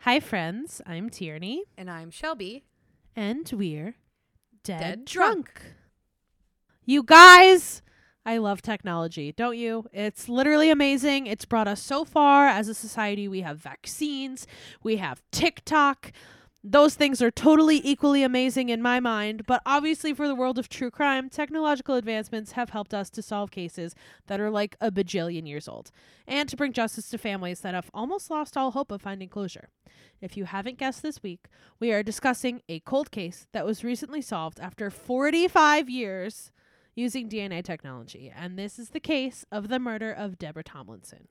Hi, friends. I'm Tierney, And I'm Shelby. and we're dead, Dead drunk. drunk. You guys, I love technology, don't you? It's literally amazing. It's brought us so far as a society. We have vaccines, we have TikTok. Those things are totally equally amazing in my mind, but obviously, for the world of true crime, technological advancements have helped us to solve cases that are like a bajillion years old and to bring justice to families that have almost lost all hope of finding closure. If you haven't guessed this week, we are discussing a cold case that was recently solved after 45 years using DNA technology, and this is the case of the murder of Deborah Tomlinson.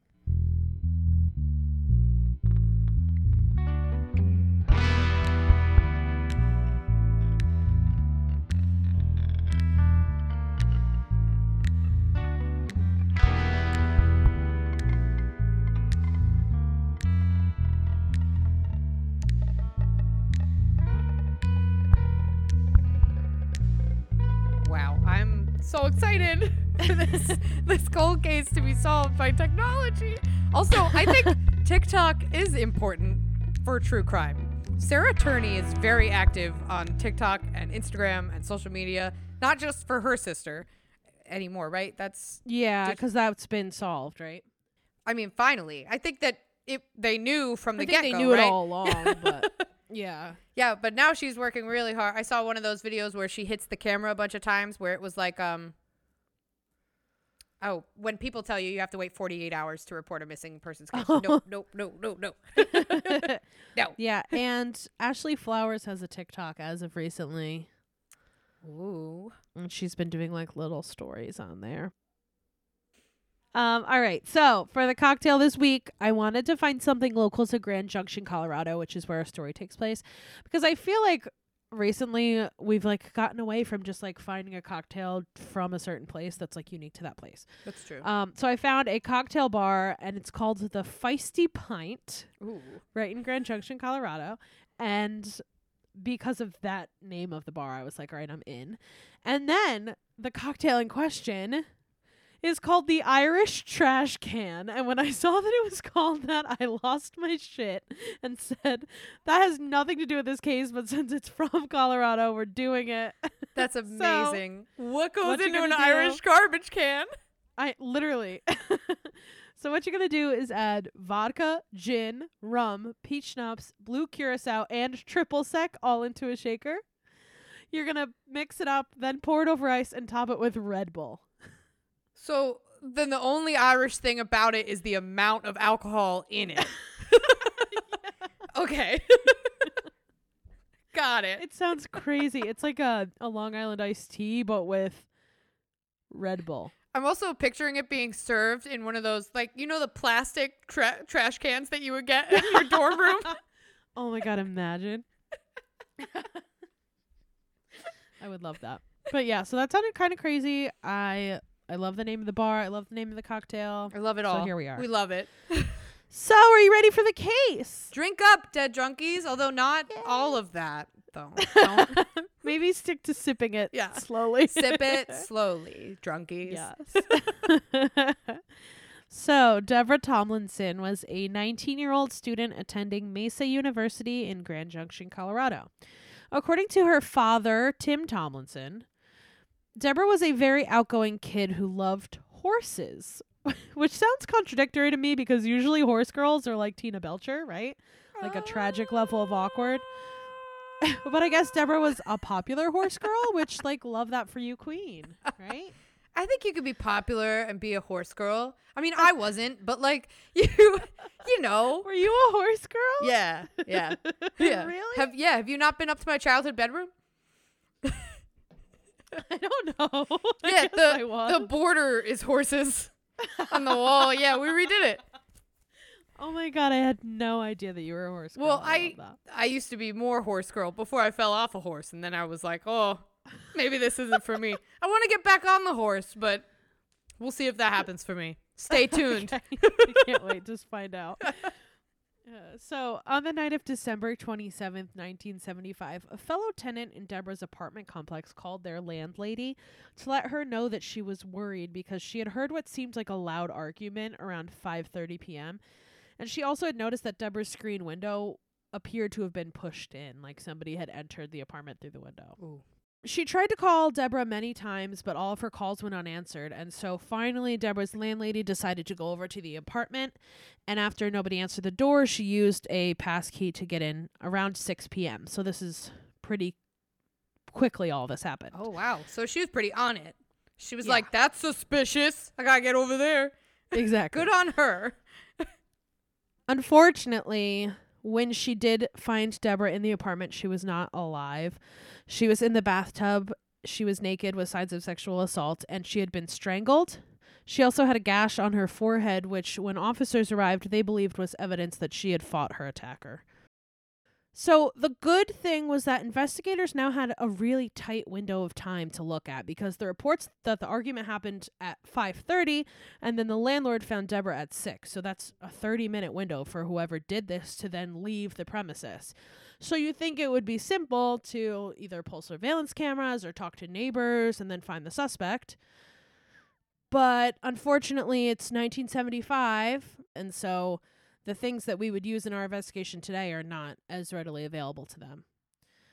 So excited for this this cold case to be solved by technology. Also, I think TikTok is important for true crime. Sarah Turney is very active on TikTok and Instagram and social media, not just for her sister anymore, right? That's Yeah, because that's been solved, right? I mean, finally. I think that it they knew from the think get-go, they knew right? it all along, but yeah. Yeah, but now she's working really hard. I saw one of those videos where she hits the camera a bunch of times where it was like um Oh, when people tell you you have to wait 48 hours to report a missing person's case. no, no, no, no, no. no. yeah, and Ashley Flowers has a TikTok as of recently, Ooh. and she's been doing like little stories on there. Um, all right. So for the cocktail this week, I wanted to find something local to Grand Junction, Colorado, which is where our story takes place, because I feel like recently we've like gotten away from just like finding a cocktail from a certain place that's like unique to that place. That's true. Um, so I found a cocktail bar, and it's called the Feisty Pint, Ooh. right in Grand Junction, Colorado, and because of that name of the bar, I was like, all right, I'm in. And then the cocktail in question is called the Irish Trash Can. And when I saw that it was called that, I lost my shit and said, that has nothing to do with this case, but since it's from Colorado, we're doing it. That's So, amazing. what goes what into an do? Irish garbage can? I literally. so what you're gonna do is add vodka, gin, rum, peach schnapps, blue curacao, and triple sec all into a shaker. You're gonna mix it up, then pour it over ice and top it with Red Bull. So then the only Irish thing about it is the amount of alcohol in it. okay. Got it. It sounds crazy. it's like a, a Long Island iced tea, but with Red Bull. I'm also picturing it being served in one of those, like, you know, the plastic tra- trash cans that you would get in your dorm room? Oh my god, imagine. I would love that. But yeah, so that sounded kind of crazy. I I love the name of the bar. I love the name of the cocktail. I love it all. So here we are. We love it. So, are you ready for the case? Drink up, dead drunkies, although not all of that, though. Don't Maybe stick to sipping it Yeah. slowly. sip it slowly, drunkies. Yes. so, Deborah Tomlinson was a 19 year old student attending Mesa University in Grand Junction, Colorado. According to her father, Tim Tomlinson, Deborah was a very outgoing kid who loved horses, which sounds contradictory to me because usually horse girls are like Tina Belcher, right? Like a tragic level of awkward. but I guess Deborah was a popular horse girl, which, like, love that for you, queen, right? I think you could be popular and be a horse girl. I mean, I wasn't, but like you, you know. Were you a horse girl? Yeah, yeah, yeah. really? Have yeah? Have you not been up to my childhood bedroom? I don't know. Yeah, the I was. the border is horses on the wall. Yeah, we redid it. oh my god, I had no idea that you were a horse girl. Well, I, I I used to be more horse girl before I fell off a horse, and then I was like, oh, maybe this isn't for me. I want to get back on the horse, but we'll see if that happens for me. Stay tuned. Okay. I can't wait to find out. Uh, so, on the night of December 27th, 1975, a fellow tenant in Deborah's apartment complex called their landlady to let her know that she was worried because she had heard what seemed like a loud argument around 5:30 p.m. And she also had noticed that Deborah's screen window appeared to have been pushed in, like somebody had entered the apartment through the window. Ooh. She tried to call Deborah many times, but all of her calls went unanswered. And so finally, Deborah's landlady decided to go over to the apartment. And after nobody answered the door, she used a pass key to get in around 6 p.m. So this is pretty quickly all this happened. Oh wow. So she was pretty on it. She was Yeah. like, "That's suspicious. I gotta get over there." Exactly. Good on her. Unfortunately, when she did find Deborah in the apartment, she was not alive. She was in the bathtub. She was naked with signs of sexual assault, and she had been strangled. She also had a gash on her forehead, which, when officers arrived, they believed was evidence that she had fought her attacker. So the good thing was that investigators now had a really tight window of time to look at because the reports that the argument happened at 5:30 and then the landlord found Deborah at 6. So that's a 30-minute window for whoever did this to then leave the premises. So you think it would be simple to either pull surveillance cameras or talk to neighbors and then find the suspect. But unfortunately, it's 1975 and so the things that we would use in our investigation today are not as readily available to them,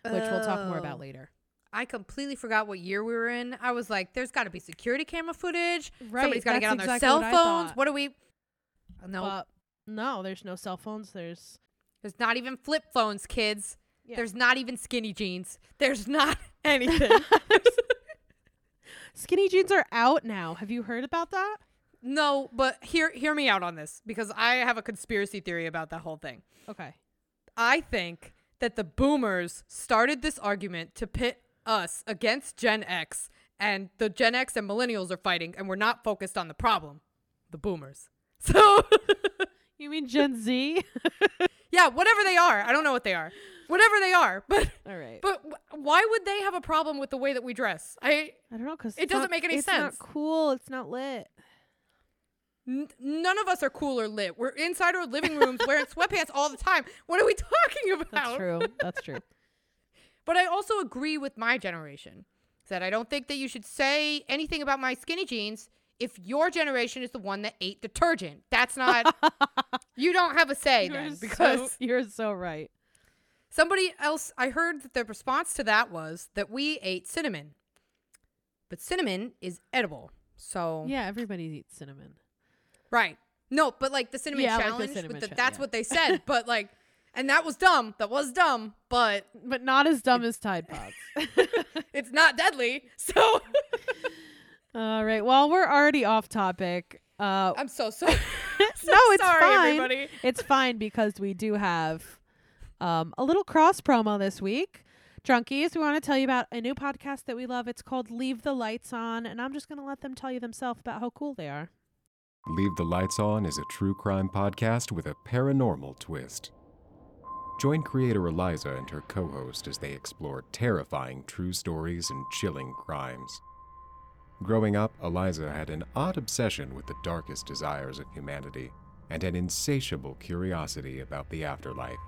which we'll talk more about Oh. later. I completely forgot what year we were in. I was like, "There's got to be security camera footage. Right, Somebody's got to get on their exactly cell what phones. What are we? Uh, no, But no, there's no cell phones. There's there's not even flip phones, kids. Yeah. There's not even skinny jeans. There's not anything. skinny jeans are out now. Have you heard about that? No, but hear hear me out on this because I have a conspiracy theory about that whole thing. Okay. I think that the boomers started this argument to pit us against Gen X, and the Gen X and millennials are fighting, and we're not focused on the problem, the boomers. So, You mean Gen Z? yeah, whatever they are, I don't know what they are, whatever they are, but All right. but why would they have a problem with the way that we dress? I I don't know because It doesn't make any it's sense. It's not cool. It's not lit. N- none of us are cool or lit. We're inside our living rooms wearing sweatpants all the time. What are we talking about? That's true. That's true. But I also agree with my generation that I don't think that you should say anything about my skinny jeans if your generation is the one that ate detergent. That's not. you don't have a say You're then so- because you're so right. somebody else. I heard that the response to that was that we ate cinnamon, but cinnamon is edible. So Yeah, everybody eats cinnamon. Right, no, but like the cinnamon Yeah, like the challenge. with cinnamon the- cha- that's yeah. what they said. but like, and that was dumb. That was dumb. But But not as dumb as Tide Pods. it's not deadly. So All right. Well, we're already off topic. Uh, I'm so sorry. So no, it's sorry, fine. everybody. It's fine because we do have um, a little cross promo this week. Drunkies, we want to tell you about a new podcast that we love. It's called Leave the Lights On, and I'm just going to let them tell you themselves about how cool they are. Leave the Lights On is a true crime podcast with a paranormal twist. Join creator Eliza and her co host as they explore terrifying true stories and chilling crimes. Growing up, Eliza had an odd obsession with the darkest desires of humanity and an insatiable curiosity about the afterlife.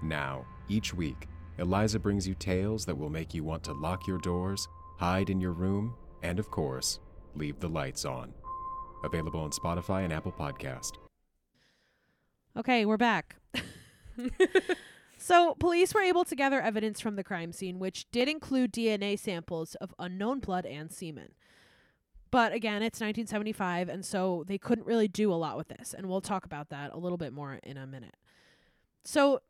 Now, each week, Eliza brings you tales that will make you want to lock your doors, hide in your room, and of course, leave the lights on. Available on Spotify and Apple Podcast. Okay, we're back. so, police were able to gather evidence from the crime scene, which did include DNA samples of unknown blood and semen. But again, it's 1975, and so they couldn't really do a lot with this. And we'll talk about that a little bit more in a minute. So,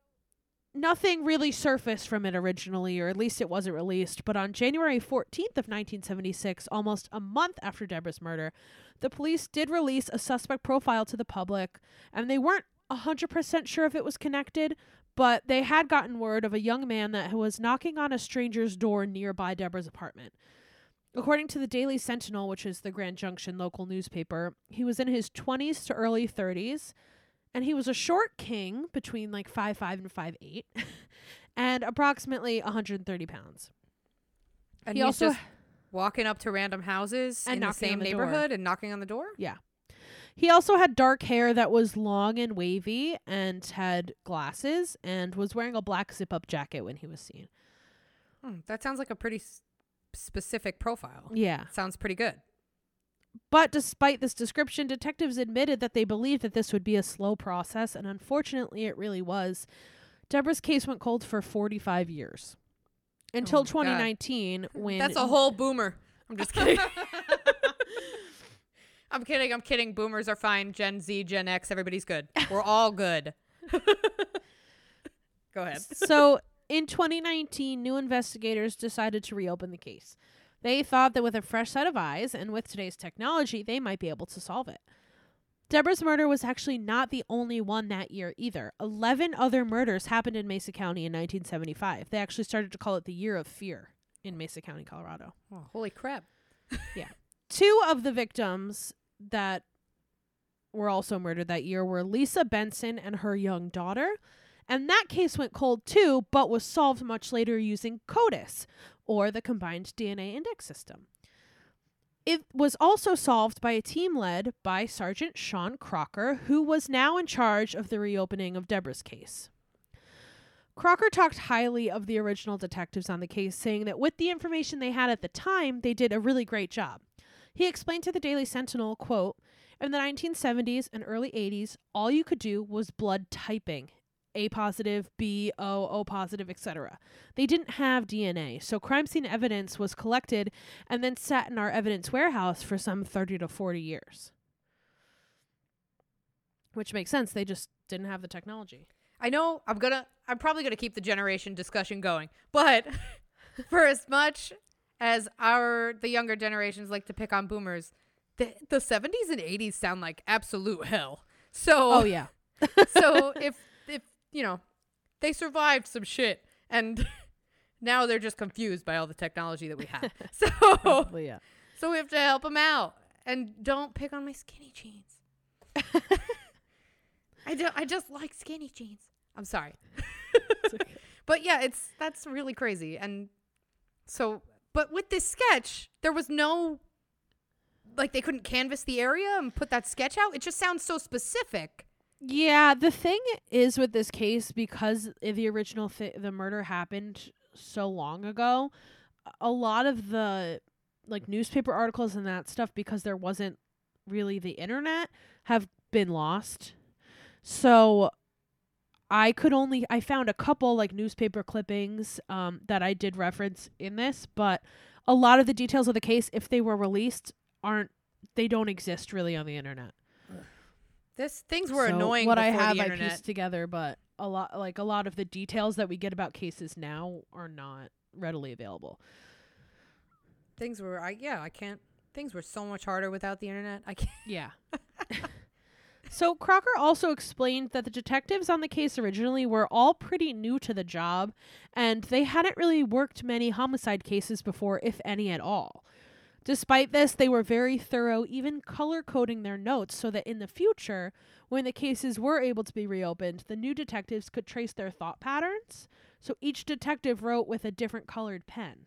nothing really surfaced from it originally, or at least it wasn't released. But on January 14th of 1976, almost a month after Deborah's murder, the police did release a suspect profile to the public, and they weren't 100% sure if it was connected, but they had gotten word of a young man that was knocking on a stranger's door nearby Deborah's apartment. According to the Daily Sentinel, which is the Grand Junction local newspaper, he was in his 20s to early 30s, and he was a short king between like five five and five eight, and approximately 130 pounds. And He he's also- just walking up to random houses And in the knocking on same the door. neighborhood and knocking on the door. Yeah. He also had dark hair that was long and wavy and had glasses and was wearing a black zip up jacket when he was seen. Hmm, that sounds like a pretty s- specific profile. Yeah. Sounds pretty good. But despite this description, detectives admitted that they believed that this would be a slow process, and unfortunately, it really was. Deborah's case went cold for 45 years. Until Oh my God. 2019 when That's a whole boomer. I'm just kidding. I'm kidding. I'm kidding. Boomers are fine. Gen Z, Gen X, everybody's good. We're all good. Go ahead. so in 2019, new investigators decided to reopen the case. They thought that with a fresh set of eyes and with today's technology, they might be able to solve it. Deborah's murder was actually not the only one that year either. 11 other murders happened in Mesa County in 1975. They actually started to call it the Year of Fear in Mesa County, Colorado. Oh, holy crap. yeah. Two of the victims that were also murdered that year were Lisa Benson and her young daughter. And that case went cold too, but was solved much later using CODIS, or the Combined DNA Index System. It was also solved by a team led by Sergeant Sean Crocker, who was now in charge of the reopening of Deborah's case. Crocker talked highly of the original detectives on the case, saying that with the information they had at the time, they did a really great job. He explained to the Daily Sentinel, quote, in the 1970s and early 80s, all you could do was blood typing. A positive, B, O, O positive, etc. They didn't have DNA, so crime scene evidence was collected and then sat in our evidence warehouse for some 30 to 40 years. Which makes sense. They just didn't have the technology. I know I'm gonna I'm probably gonna keep the generation discussion going, but for as much as our the younger generations like to pick on boomers, the the 70s and 80s sound like absolute hell. So Oh, yeah. so if you know they survived some shit and now they're just confused by all the technology that we have. So Probably, yeah. so we have to help them out and don't pick on my skinny jeans. I don't. I just like skinny jeans. I'm sorry, but yeah, it's that's really crazy. And so, but with this sketch, there was no like they couldn't canvas the area and put that sketch out. It just sounds so specific. Yeah, the thing is with this case because the original th- the murder happened so long ago, a lot of the like newspaper articles and that stuff because there wasn't really the internet have been lost. So I could only I found a couple like newspaper clippings um that I did reference in this, but a lot of the details of the case if they were released aren't they don't exist really on the internet. This things were So annoying. What I have, I pieced together, but a lot, like a lot of the details that we get about cases now, are not readily available. things were. I yeah. I can't. Things were so much harder without the internet. I can't. Yeah. so Crocker also explained that the detectives on the case originally were all pretty new to the job, and they hadn't really worked many homicide cases before, if any at all. Despite this, they were very thorough, even color coding their notes so that in the future, when the cases were able to be reopened, the new detectives could trace their thought patterns. So each detective wrote with a different colored pen.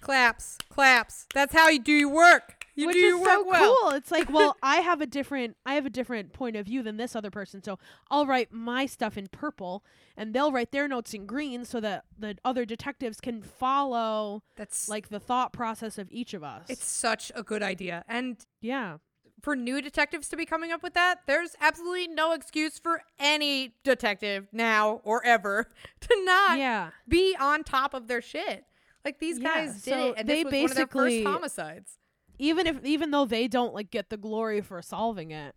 Claps, claps. That's how you do your work. You which do is your work so well. cool. It's like, well, I have a different I have a different point of view than this other person, so I'll write my stuff in purple and they'll write their notes in green so that the other detectives can follow That's like the thought process of each of us. it's such a good idea. And yeah. for new detectives to be coming up with that, there's absolutely no excuse for any detective now or ever to not Yeah. be on top of their shit. Like these Yeah, guys did so it, and they this was one of their basically- first homicides. Even if even though they don't like get the glory for solving it,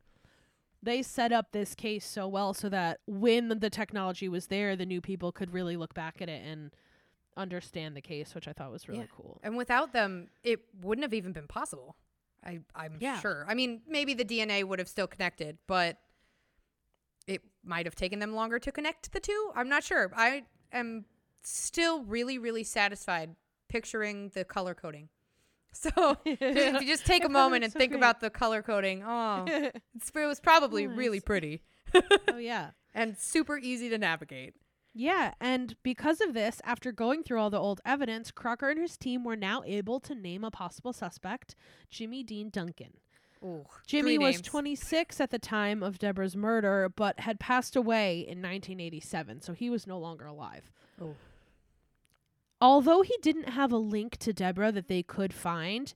they set up this case so well so that when the technology was there, the new people could really look back at it and understand the case, which I thought was really Yeah. cool. And without them, it wouldn't have even been possible. I, I'm Yeah. sure. I mean, maybe the DNA would have still connected, but it might have taken them longer to connect the two. I'm not sure. I am still really, really satisfied picturing the color coding. So if you just take a moment and So think about the color coding, oh, it's, it was probably oh, really pretty oh yeah. and super easy to navigate. Yeah, and because of this, after going through all the old evidence, Crocker and his team were now able to name a possible suspect, Jimmy Dean Duncan. Ooh, Jimmy was 26 at the time of Deborah's murder, but had passed away in 1987, so he was no longer alive. Ooh. Although he didn't have a link to Deborah that they could find,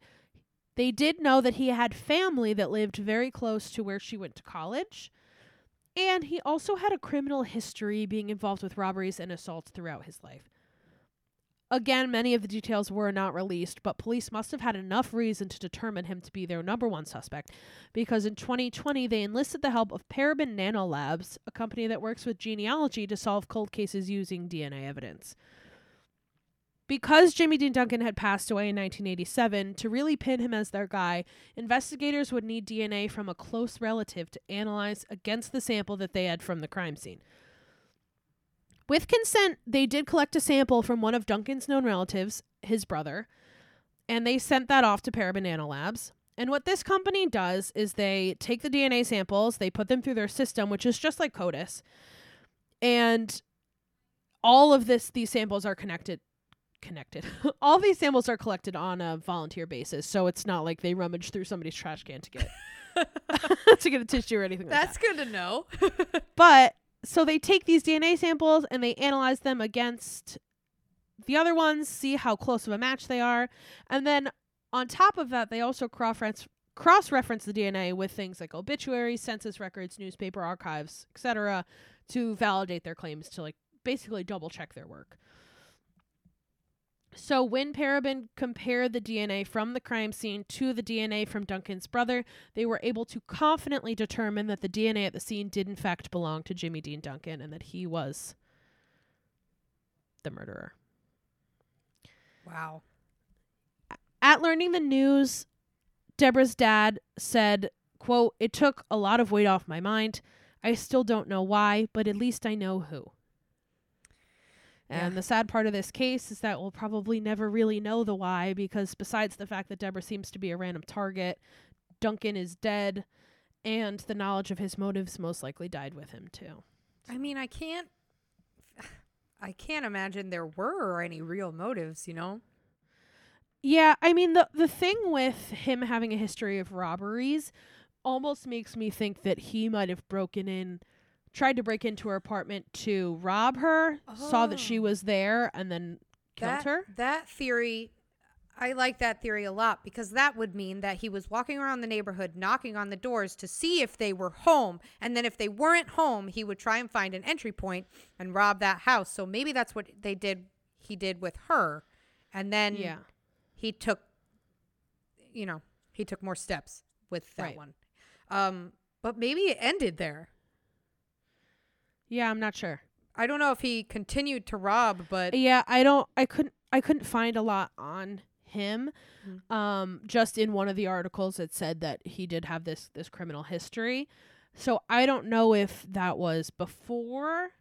they did know that he had family that lived very close to where she went to college. And he also had a criminal history being involved with robberies and assaults throughout his life. Again, many of the details were not released, but police must have had enough reason to determine him to be their number one suspect because in 2020 they enlisted the help of Parabon Nanolabs, a company that works with genealogy to solve cold cases using DNA evidence. Because Jimmy Dean Duncan had passed away in 1987, to really pin him as their guy, investigators would need DNA from a close relative to analyze against the sample that they had from the crime scene. With consent, they did collect a sample from one of Duncan's known relatives, his brother, and they sent that off to Parabon Nanolabs. And what this company does is they take the DNA samples, they put them through their system, which is just like CODIS, and all of this these samples are connected connected. all these samples are collected on a volunteer basis, so it's not like they rummage through somebody's trash can to get to get a tissue or anything like That's that. good to know. But so they take these DNA samples and they analyze them against the other ones, see how close of a match they are, and then on top of that, they also cross cross reference the DNA with things like obituaries, census records, newspaper archives, etc., to validate their claims to like basically double check their work. So when Parabon compared the DNA from the crime scene to the DNA from Duncan's brother, they were able to confidently determine that the DNA at the scene did in fact belong to Jimmy Dean Duncan and that he was the murderer. Wow. At learning the news, Deborah's dad said, quote, It took a lot of weight off my mind. I still don't know why, but at least I know who. And Yeah. the sad part of this case is that we'll probably never really know the why because besides the fact that Deborah seems to be a random target, Duncan is dead and the knowledge of his motives most likely died with him too. I mean, I can't. I can't imagine there were any real motives. You know. Yeah, I mean the the thing with him having a history of robberies almost makes me think that he might have broken in tried to break into her apartment to rob her, saw that she Oh. was there and then killed that, her. That theory, I like that theory a lot because that would mean that he was walking around the neighborhood knocking on the doors to see if they were home. And then if they weren't home, he would try and find an entry point and rob that house. So maybe that's what they did, he did with her. And then Yeah. he took, you know, he took more steps with that Right. one. Um, but maybe it ended there. Yeah, I'm not sure. I don't know if he continued to rob, but Yeah, I don't I couldn't I couldn't find a lot on him. Mhm. Um just in one of the articles it said that he did have this this criminal history. So I don't know if that was before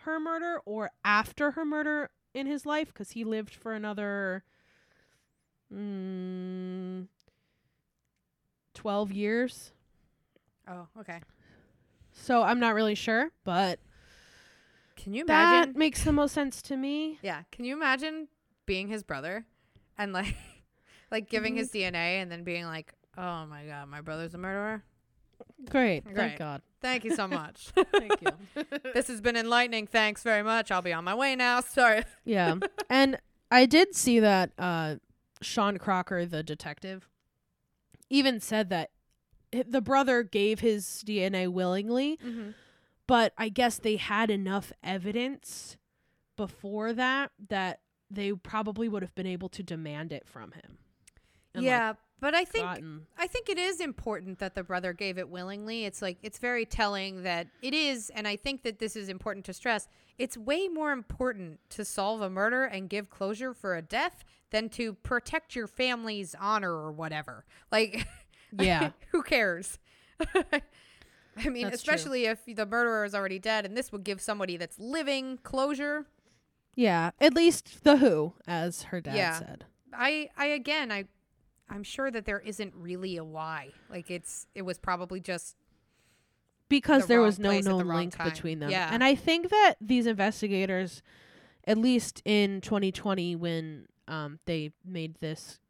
her murder or after her murder in his life cuz he lived for another mm, 12 years. oh, okay. So I'm not really sure, but Can you imagine? that makes the most sense to me. Yeah. Can you imagine being his brother and like like giving Mm-hmm. his DNA and then being like, "Oh my god, my brother's a murderer." Great. Great. Thank God. Thank you so much. Thank you. this has been enlightening. Thanks very much. I'll be on my way now. Sorry. Yeah. and I did see that uh Sean Crocker, the detective, even said that the brother gave his DNA willingly, Mm-hmm. but I guess they had enough evidence before that that they probably would have been able to demand it from him. and, like, Yeah, but I think gotten- I think it is important that the brother gave it willingly. It's like it's very telling that it is, and I think that this is important to stress. It's way more important to solve a murder and give closure for a death than to protect your family's honor or whatever. Like, Yeah. who cares? I mean, That's true. especially if the murderer is already dead, and this would give somebody that's living closure. yeah, at least the who, as her dad Yeah. said. I, I again, I, I'm sure that there isn't really a why. Like it's, it was probably just because the there was no known link time. between them. Yeah. And I think that these investigators, at least in 2020, when um, they made this,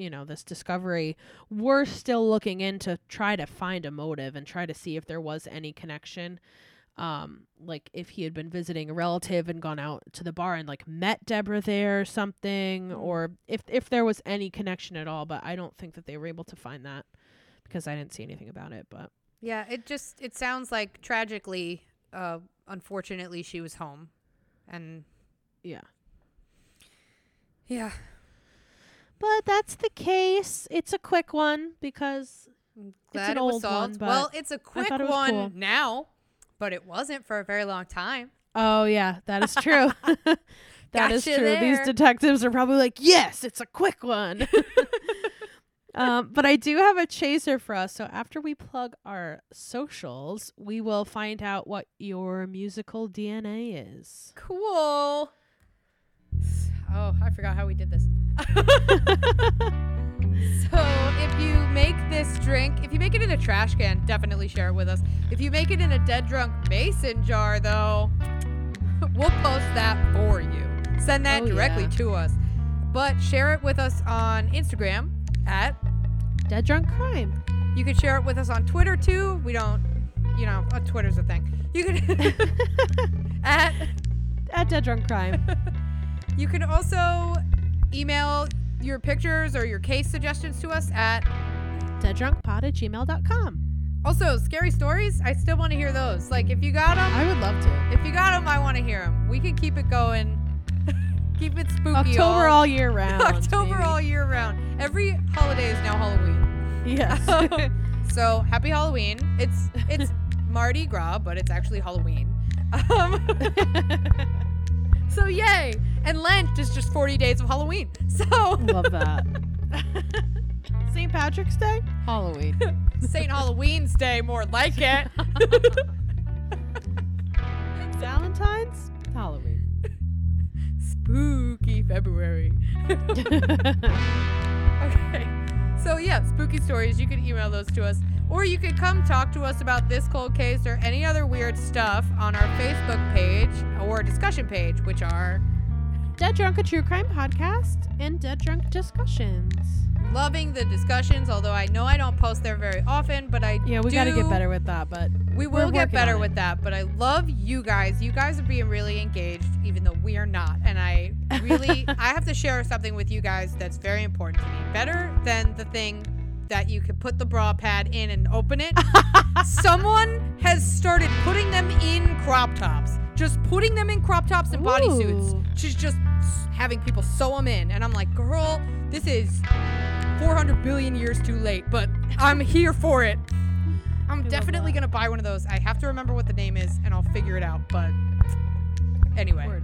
you know, this discovery, were still looking in to try to find a motive and try to see if there was any connection. Um, like if he had been visiting a relative and gone out to the bar and like met Deborah there or something, Mm. or if if there was any connection at all. But I don't think that they were able to find that because I didn't see anything about it. But Yeah, it just it sounds like tragically, uh, unfortunately, she was home, and Yeah. yeah, But that's the case. It's a quick one because I'm It's glad an it was old one, solved. but well, it's a quick one cool. now, but it wasn't for a very long time. oh yeah, that is true. That is Gotcha true. These detectives are probably like, "Yes, it's a quick one." um, but I do have a chaser for us. So after we plug our socials, we will find out what your musical DNA is. Cool. Oh, I forgot how we did this. so, if you make this drink, if you make it in a trash can, definitely share it with us. If you make it in a dead drunk mason jar, though, we'll post that for you. Send that Oh, directly yeah. to us. But share it with us on Instagram at. Dead drunk crime. You can share it with us on Twitter too. We don't, you know, uh, Twitter's a thing. You can at At dead drunk crime. You can also email your pictures or your case suggestions to us at deaddrunkpod at gmail.com. also scary stories. I still want to hear those. Like if you got them, I would love to. if you got them, I want to hear them. We can keep it going, keep it spooky. October all, all year round. October baby. all year round. Every holiday is now Halloween. Yes. so happy Halloween. It's it's Mardi Gras, but it's actually Halloween. Um, so yay! And Lent is just 40 days of Halloween. So love that. St. Patrick's Day? Halloween. St. Halloween's Day, more like it. Valentine's? Halloween. Spooky February. Okay. So yeah, spooky stories. You can email those to us, or you can come talk to us about this cold case or any other weird stuff on our Facebook page or discussion page, which are Dead Drunk, a true crime podcast, and Dead Drunk discussions. loving the discussions. Although I know I don't post there very often, but I Yeah, we got to get better with that, but We will get better with that, but I love you guys. You guys are being really engaged, even though we are not. And I really, I have to share something with you guys that's very important to me. Better than the thing that you could put the bra pad in and open it. Someone has started putting them in crop tops, just putting them in crop tops and bodysuits. She's just having people sew them in, and I'm like, girl, this is 400 billion years too late, but I'm here for it. I'm definitely gonna buy one of those. I have to remember what the name is, and I'll figure it out. But anyway,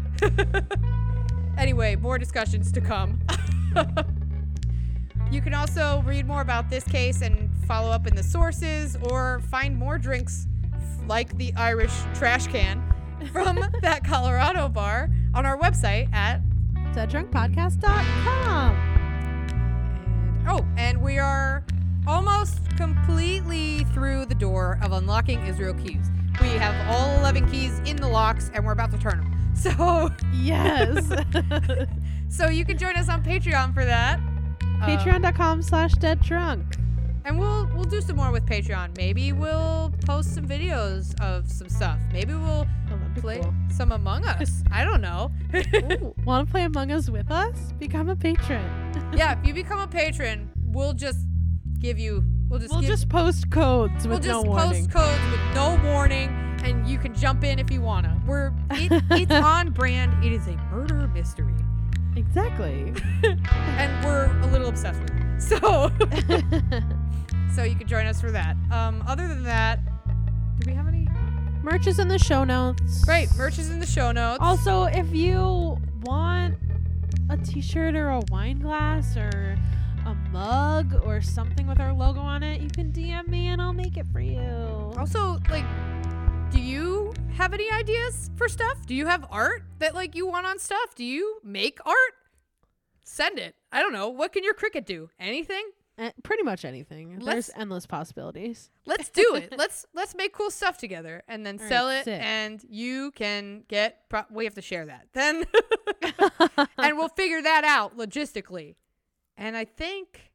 anyway, more discussions to come. you can also read more about this case and follow up in the sources, or find more drinks like the Irish trash can from that Colorado bar on our website at deaddrunkpodcast.com. And, oh, and we are almost completely through the door of unlocking Israel Keyes. We have all 11 keys in the locks, and we're about to turn them. So, Yes. so you can join us on Patreon for that. Uh, Patreon.com slash dead drunk. and we'll we'll do some more with Patreon. Maybe we'll post some videos of some stuff. Maybe we'll Oh, play cool. some Among Us. I don't know. Want to play Among Us with us? Become a patron. yeah, if you become a patron, we'll just give you. We'll just we'll give, just post codes with We'll just no warning. post codes with no warning, and you can jump in if you wanna. We're it, it's on brand. It is a murder mystery, exactly. and we're a little obsessed with it. So, so you can join us for that. Um, other than that, do we have any? Merch is in the show notes. Right, merch is in the show notes. Also, if you want a t-shirt or a wine glass or a mug or something with our logo on it, you can DM me and I'll make it for you. also, like, do you have any ideas for stuff? Do you have art that like you want on stuff? Do you make art? Send it. I don't know. What can your Cricut do? Anything? Eh, pretty much anything. There's Let's- endless possibilities. let's do it. let's let's make cool stuff together and then All right, sell it sick. and you can get pro- we have to share that. Then and we'll figure that out logistically. And I think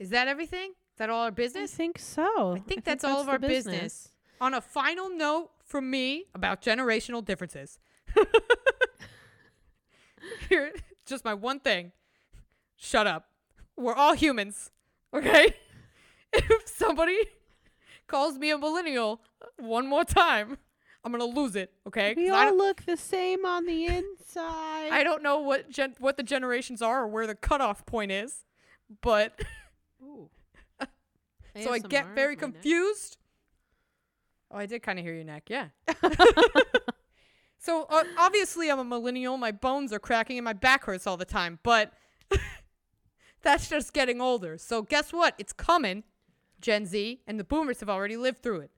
is that everything? Is that all our business? I think so. I think that's all of our business. On a final note from me about generational differences. Here, just my one thing. Shut up. We're all humans. Okay? If somebody calls me a millennial one more time, I'm gonna lose it. Okay. We all look the same on the inside. I don't know what gen- what the generations are or where the cutoff point is, but so I get very my neck. confused. Oh, I did kind of hear your neck. Yeah. So uh, obviously I'm a millennial. My bones are cracking and my back hurts all the time, but that's just getting older. So guess what? It's coming, Gen Z, and the boomers have already lived through it.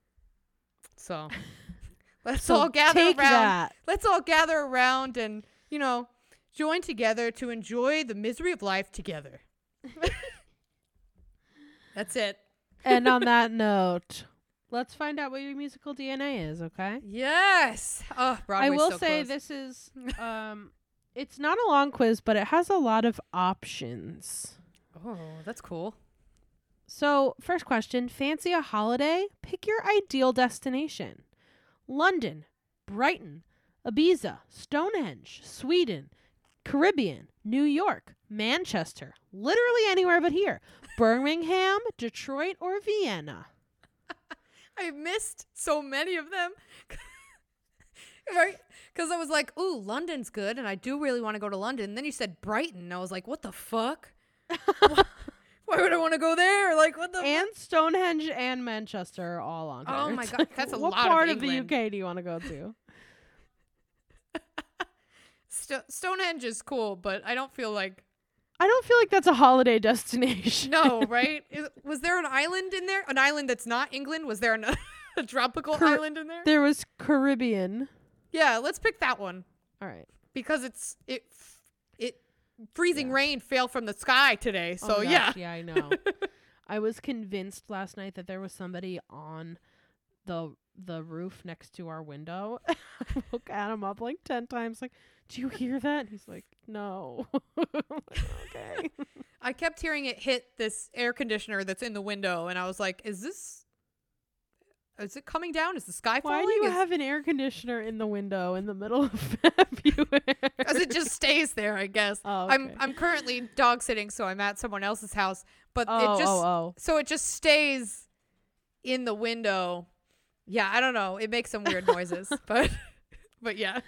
So let's So all gather around. that. Let's all gather around and, you know, join together to enjoy the misery of life together. that's it. and on that note, let's find out what your musical DNA is, okay? Yes. Oh, I will so say close. this is um it's not a long quiz, but it has a lot of options. Oh, that's cool. So, first question, fancy a holiday? Pick your ideal destination. London, Brighton, Ibiza, Stonehenge, Sweden, Caribbean, New York, Manchester, literally anywhere but here. Birmingham, Detroit, or Vienna. I've missed so many of them. right? Because I was like, ooh, London's good, and I do really want to go to London. And then you said Brighton, and I was like, what the fuck? Why would I want to go there? Like, what the fu- And Stonehenge and Manchester are all on here. Oh my God, that's a what lot of part of, England. the UK do you want to go to? Sto- Stonehenge is cool, but I don't feel like. I don't feel like that's a holiday destination. No, right? Is, was there an island in there? An island that's not England? Was there an, a tropical Car- island in there? there was Caribbean. Yeah, let's pick that one All right. because it's it f- it freezing Yeah. rain fell from the sky today. Oh So my yeah. gosh, yeah, I know. I was convinced last night that there was somebody on the the roof next to our window. I woke Adam up like ten times, like, "Do you hear that?" He's like, "No." I'm like, okay. I kept hearing it hit this air conditioner that's in the window, and I was like, "Is this? Is it coming down? Is the sky falling? Why do you Is- have an air conditioner in the window in the middle of February? Because it just stays there, I guess. Oh, I'm. I'm currently dog sitting, so I'm at someone else's house, but oh, it just oh, oh. so it just stays in the window. Yeah, I don't know. It makes some weird noises, but but yeah,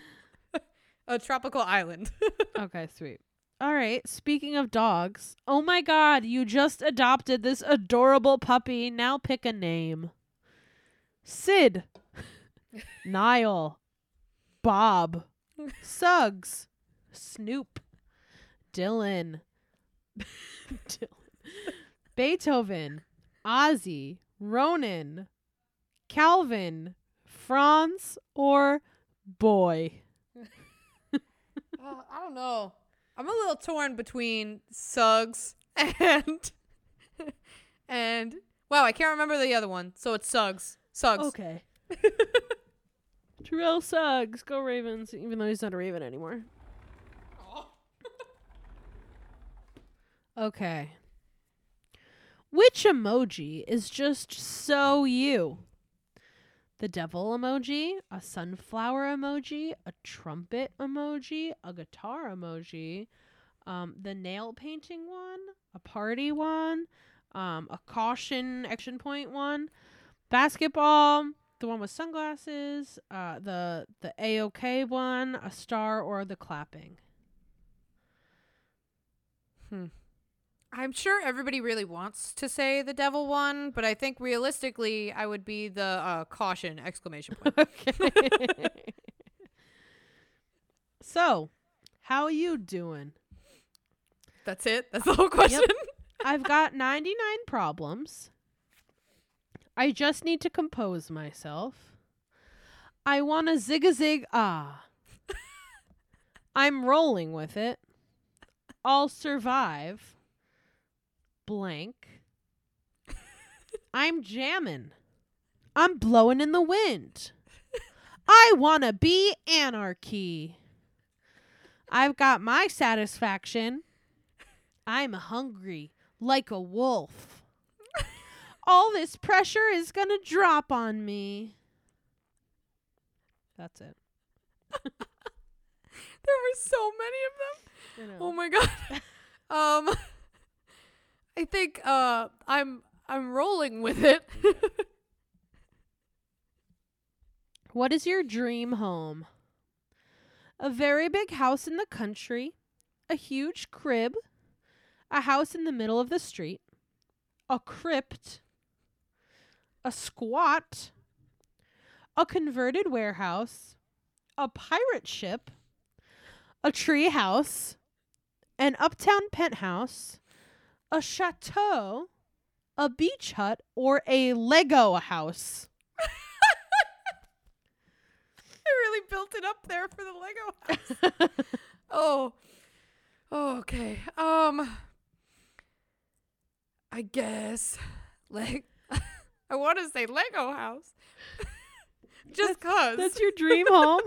a tropical island. Okay, sweet. All right. Speaking of dogs, oh my god, you just adopted this adorable puppy. Now pick a name. Sid. Niall. Bob. Suggs. Snoop. Dylan. Dylan. Beethoven. Ozzy. Ronan. Calvin. Franz or Boy. Uh, I don't know. I'm a little torn between Suggs and and wow, I can't remember the other one. So it's Suggs. Suggs. Okay. Terrell Suggs, go Ravens, even though he's not a Raven anymore. Okay. Which emoji is just so you? The devil emoji, a sunflower emoji, a trumpet emoji, a guitar emoji, um, the nail painting one, a party one, um, a caution action point one, basketball, the one with sunglasses, uh, the the AOK one, a star, or the clapping. Hmm. I'm sure everybody really wants to say the devil one, but I think realistically, I would be the uh, caution exclamation point. Okay. so, how are you doing? That's it. That's the whole question. I've got 99 problems. I just need to compose myself. I want to zig a zig ah. I'm rolling with it. I'll survive. Blank. I'm jamming. I'm blowing in the wind. I want to be anarchy. I've got my satisfaction. I'm hungry like a wolf. All this pressure is going to drop on me. That's it. There were so many of them. Oh my god. um, I think uh, I'm I'm rolling with it. What is your dream home? A very big house in the country, a huge crib, a house in the middle of the street, a crypt, a squat, a converted warehouse, a pirate ship, a tree house, an uptown penthouse, a chateau, a beach hut, or a Lego house. I really built it up there for the Lego house. oh. oh. Okay. Um I guess like I want to say Lego house. Just cuz. That's your dream home?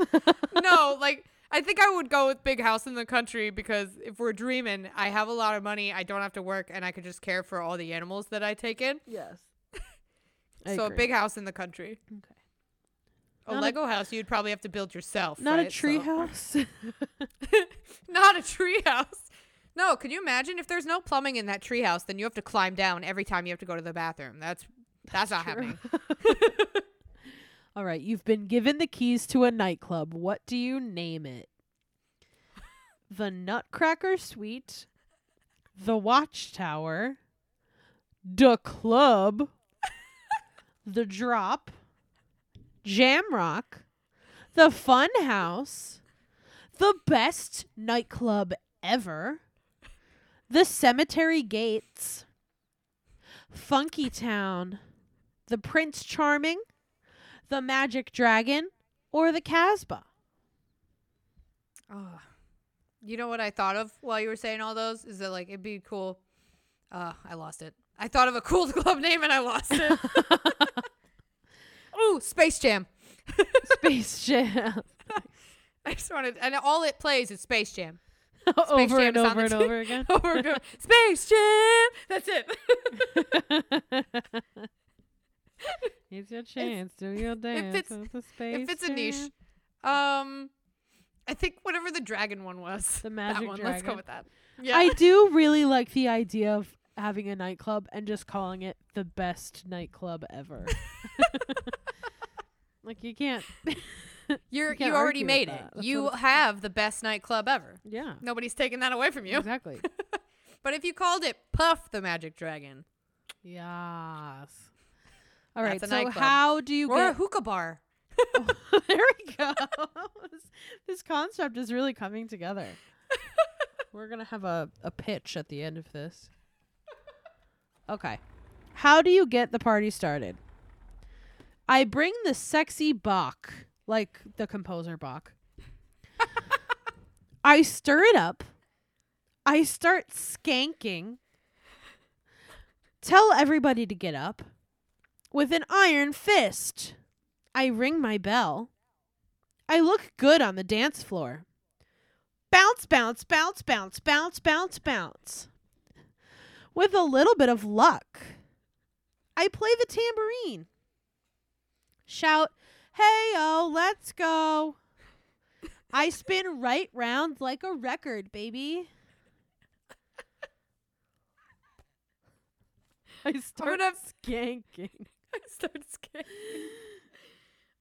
no, like I think I would go with big house in the country because if we're dreaming, I have a lot of money, I don't have to work and I could just care for all the animals that I take in. yes. so a big house in the country. Okay. A Not a- Lego house you'd probably have to build yourself. Not a right? tree So- house. Not a tree house. No, can you imagine if there's no plumbing in that tree house, then you have to climb down every time you have to go to the bathroom. That's that's, not happening. All right, you've been given the keys to a nightclub. What do you name it? The Nutcracker Suite, the Watchtower, the Club, the Drop, Jamrock, the Fun House, the best nightclub ever, the Cemetery Gates, Funky Town, the Prince Charming, the Magic Dragon, or the Casbah. Oh. You know what I thought of while you were saying all those? Is that like it'd be cool. Uh, I lost it. I thought of a cool club name and I lost it. Ooh, Space Jam. Space Jam. I just wanted, and all it plays is Space Jam. over Jam and over and over again. Over and over. Space Jam. That's it. It's your chance. Do your dance. fits- with the space it fits a niche. Um, I think whatever the dragon one was. The that Magic one. Let's go with that. Yeah. I do really like the idea of having a nightclub and just calling it the best nightclub ever. like you can't. You're can't you already made it. That's You have the best nightclub ever. Yeah. Nobody's taking that away from you. Exactly. But if you called it Puff the Magic Dragon yes. All right. So nightclub. how do you or a hookah bar, there we go. this, this concept is really coming together. We're gonna have a, a pitch at the end of this. Okay. How do you get the party started? I bring the sexy Bach, like the composer Bach. I stir it up. I start skanking. Tell everybody to get up. With an iron fist, I ring my bell. I look good on the dance floor. Bounce, bounce, bounce, bounce, bounce, bounce, bounce. With a little bit of luck, I play the tambourine. Shout, hey, oh, let's go. I spin right round like a record, baby. I start gonna- skanking. I start scaring.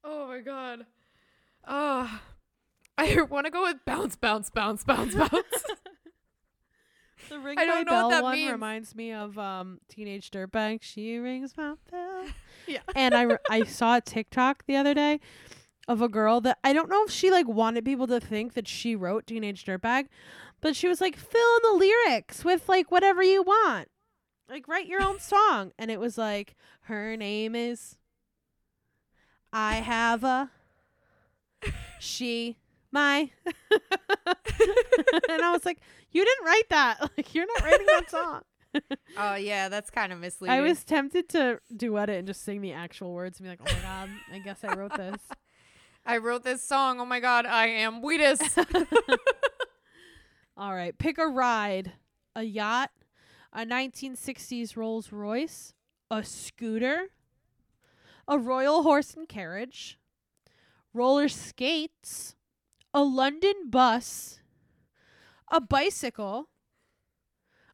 Oh my god. Oh, I want to go with bounce, bounce, bounce, bounce, bounce. The ring I don't know what bell that one means. reminds me of um Teenage Dirtbag. She rings my bell. yeah. and I re- I saw a TikTok the other day of a girl that I don't know if she like wanted people to think that she wrote Teenage Dirtbag, but she was like fill in the lyrics with like whatever you want. Like write your own song and it was like her name is I have a she my and I was like you didn't write that. Like you're not writing that song. Oh yeah, that's kind of misleading. I was tempted to duet it and just sing the actual words and be like, "Oh my god, I guess I wrote this." I wrote this song. Oh my god, I am Wheatus. All right, pick a ride: a yacht, a 1960s Rolls Royce, a scooter, a royal horse and carriage, roller skates, a London bus, a bicycle,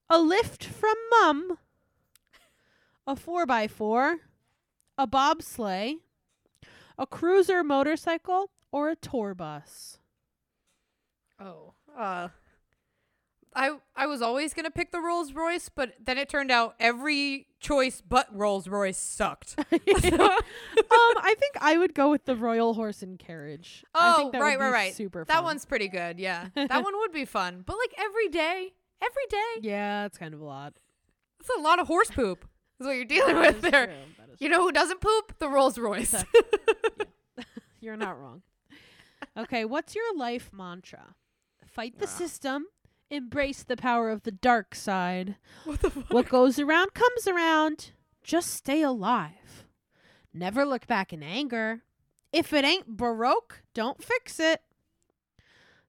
a lift from mum, a 4x4, a bobsleigh, A cruiser motorcycle or a tour bus? Oh. Uh I I was always gonna pick the Rolls Royce, but then it turned out every choice but Rolls Royce sucked. um, I think I would go with the Royal Horse and Carriage. I Oh, right, right, right. Super that fun. one's pretty good, yeah. that one would be fun. But like every day, every day, Yeah, it's kind of a lot. that's a lot of horse poop. Is what you're dealing with there. true, that is You know who doesn't poop? The Rolls Royce. You're not wrong. Okay, what's your life mantra? Fight the system, embrace the power of the dark side. what the fuck? What goes around comes around. Just stay alive. Never look back in anger. If it ain't baroque, don't fix it.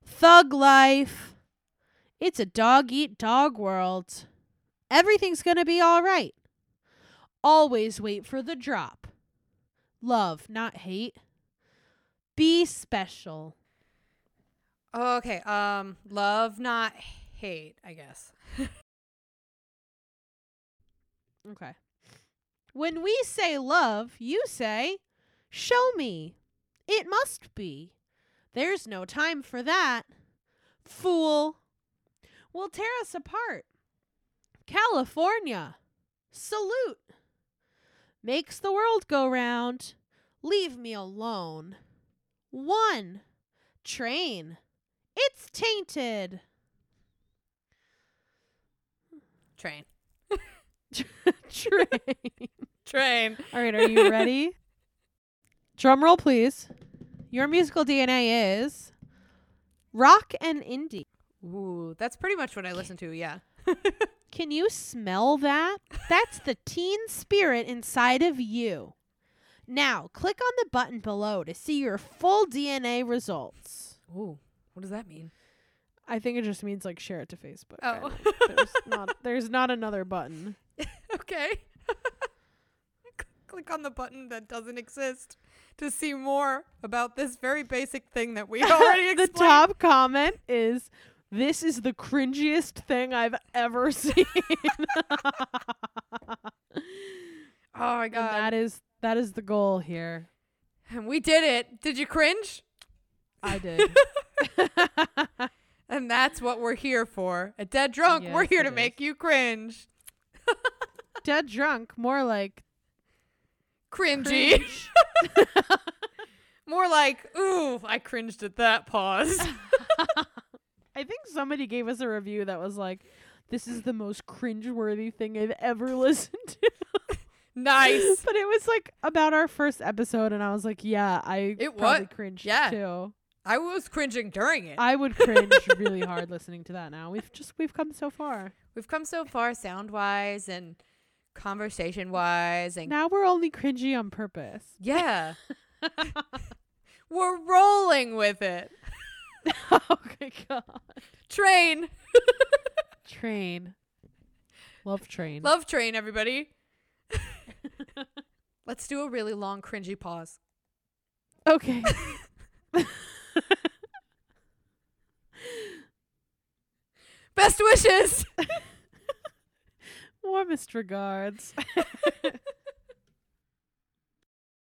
Thug life. It's a dog eat dog world. Everything's going to be all right. Always wait for the drop. Love, not hate. Be special. Oh, okay. Um, love, not hate. I guess. Okay. When we say love, you say, show me. It must be. There's no time for that. Fool. Will tear us apart. California. Salute. Makes the world go round. Leave me alone. One. Train. It's tainted. Train. Train. Train. All right, are you ready? Drum roll, please. Your musical DNA is rock and indie. Ooh, that's pretty much what I listen to. Yeah. Can you smell that? That's the teen spirit inside of you. Now, click on the button below to see your full DNA results. Ooh, what does that mean? I think it just means like share it to Facebook. Oh. there's not there's not another button. okay. Click on the button that doesn't exist to see more about this very basic thing that we already explained. the top comment is this is the cringiest thing I've ever seen. Oh my And god. that is that is the goal here. And we did it. Did you cringe? I did. And that's what we're here for. At Dead Drunk, we're here to is. make you cringe. Dead drunk, more like Cringy. cringe. More like, ooh, I cringed at that pause. I think somebody gave us a review that was like, "This is the most cringeworthy thing I've ever listened to." nice. but it was like about our first episode, and I was like, "Yeah, I It probably wa- cringed yeah. too." I was cringing during it. I would cringe really hard listening to that. Now we've just we've come so far. We've come so far sound wise and conversation wise and Now we're only cringy on purpose. yeah. we're rolling with it. oh my god. Train. Train. Love train. Love train, everybody. Let's do a really long cringy pause. okay. Best wishes. Warmest regards.